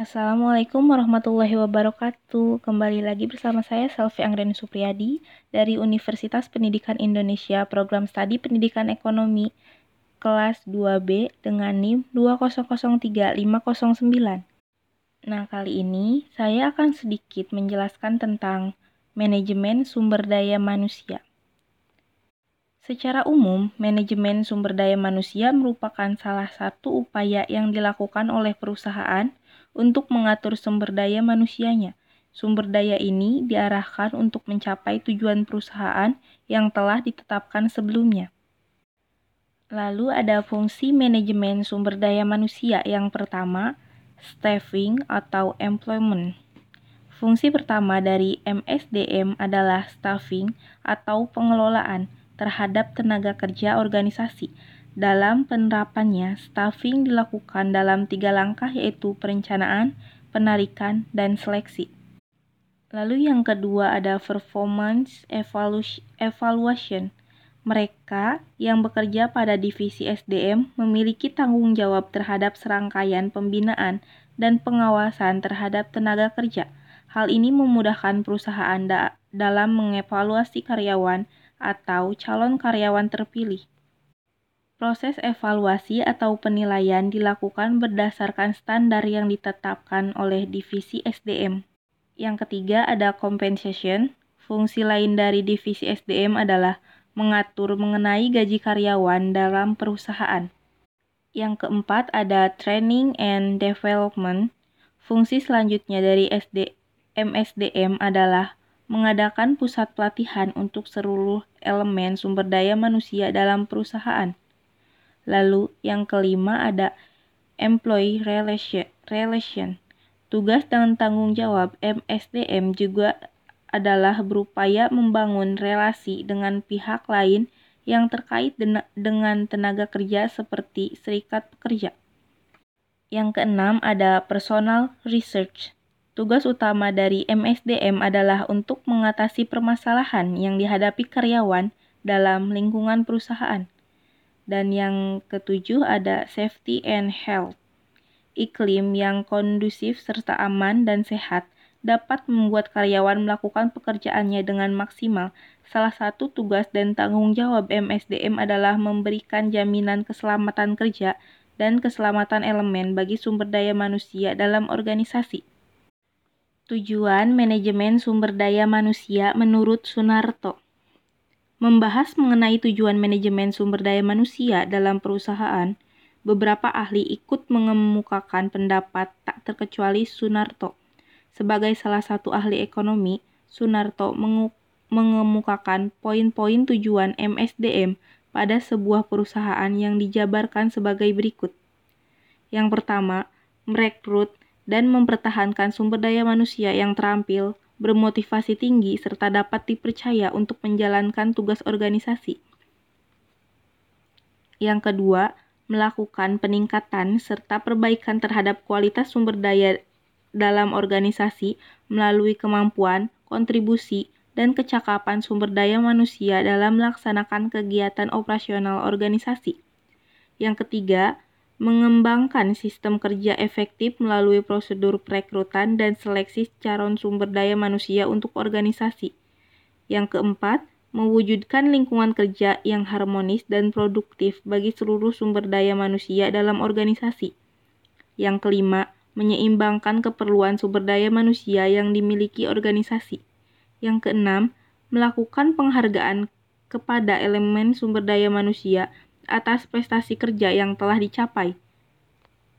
Assalamualaikum warahmatullahi wabarakatuh. Kembali lagi bersama saya Selvi Anggreni Supriyadi dari Universitas Pendidikan Indonesia Program Studi Pendidikan Ekonomi kelas 2B dengan NIM 2003509. Nah, kali ini saya akan sedikit menjelaskan tentang manajemen sumber daya manusia. Secara umum, manajemen sumber daya manusia merupakan salah satu upaya yang dilakukan oleh perusahaan untuk mengatur sumber daya manusianya. Sumber daya ini diarahkan untuk mencapai tujuan perusahaan yang telah ditetapkan sebelumnya. Lalu ada fungsi manajemen sumber daya manusia yang pertama, staffing atau employment. Fungsi pertama dari MSDM adalah staffing atau pengelolaan terhadap tenaga kerja organisasi dalam penerapannya, staffing dilakukan dalam tiga langkah yaitu perencanaan, penarikan, dan seleksi. Lalu yang kedua ada performance evaluation. Mereka yang bekerja pada divisi SDM memiliki tanggung jawab terhadap serangkaian pembinaan dan pengawasan terhadap tenaga kerja. Hal ini memudahkan perusahaan da dalam mengevaluasi karyawan atau calon karyawan terpilih. Proses evaluasi atau penilaian dilakukan berdasarkan standar yang ditetapkan oleh divisi SDM. Yang ketiga ada compensation. Fungsi lain dari divisi SDM adalah mengatur mengenai gaji karyawan dalam perusahaan. Yang keempat ada training and development. Fungsi selanjutnya dari SD MSDM adalah mengadakan pusat pelatihan untuk seluruh elemen sumber daya manusia dalam perusahaan. Lalu yang kelima ada employee relation. Tugas dan tanggung jawab MSDM juga adalah berupaya membangun relasi dengan pihak lain yang terkait dengan tenaga kerja seperti serikat pekerja. Yang keenam ada personal research. Tugas utama dari MSDM adalah untuk mengatasi permasalahan yang dihadapi karyawan dalam lingkungan perusahaan. Dan yang ketujuh ada safety and health. Iklim yang kondusif serta aman dan sehat dapat membuat karyawan melakukan pekerjaannya dengan maksimal. Salah satu tugas dan tanggung jawab MSDM adalah memberikan jaminan keselamatan kerja dan keselamatan elemen bagi sumber daya manusia dalam organisasi. Tujuan manajemen sumber daya manusia menurut Sunarto membahas mengenai tujuan manajemen sumber daya manusia dalam perusahaan, beberapa ahli ikut mengemukakan pendapat tak terkecuali Sunarto. Sebagai salah satu ahli ekonomi, Sunarto mengemukakan poin-poin tujuan MSDM pada sebuah perusahaan yang dijabarkan sebagai berikut. Yang pertama, merekrut dan mempertahankan sumber daya manusia yang terampil, bermotivasi tinggi, serta dapat dipercaya untuk menjalankan tugas organisasi. Yang kedua, melakukan peningkatan serta perbaikan terhadap kualitas sumber daya dalam organisasi melalui kemampuan, kontribusi, dan kecakapan sumber daya manusia dalam melaksanakan kegiatan operasional organisasi. Yang ketiga, mengembangkan sistem kerja efektif melalui prosedur perekrutan dan seleksi calon sumber daya manusia untuk organisasi. Yang keempat, mewujudkan lingkungan kerja yang harmonis dan produktif bagi seluruh sumber daya manusia dalam organisasi. Yang kelima, menyeimbangkan keperluan sumber daya manusia yang dimiliki organisasi. Yang keenam, melakukan penghargaan kepada elemen sumber daya manusia atas prestasi kerja yang telah dicapai.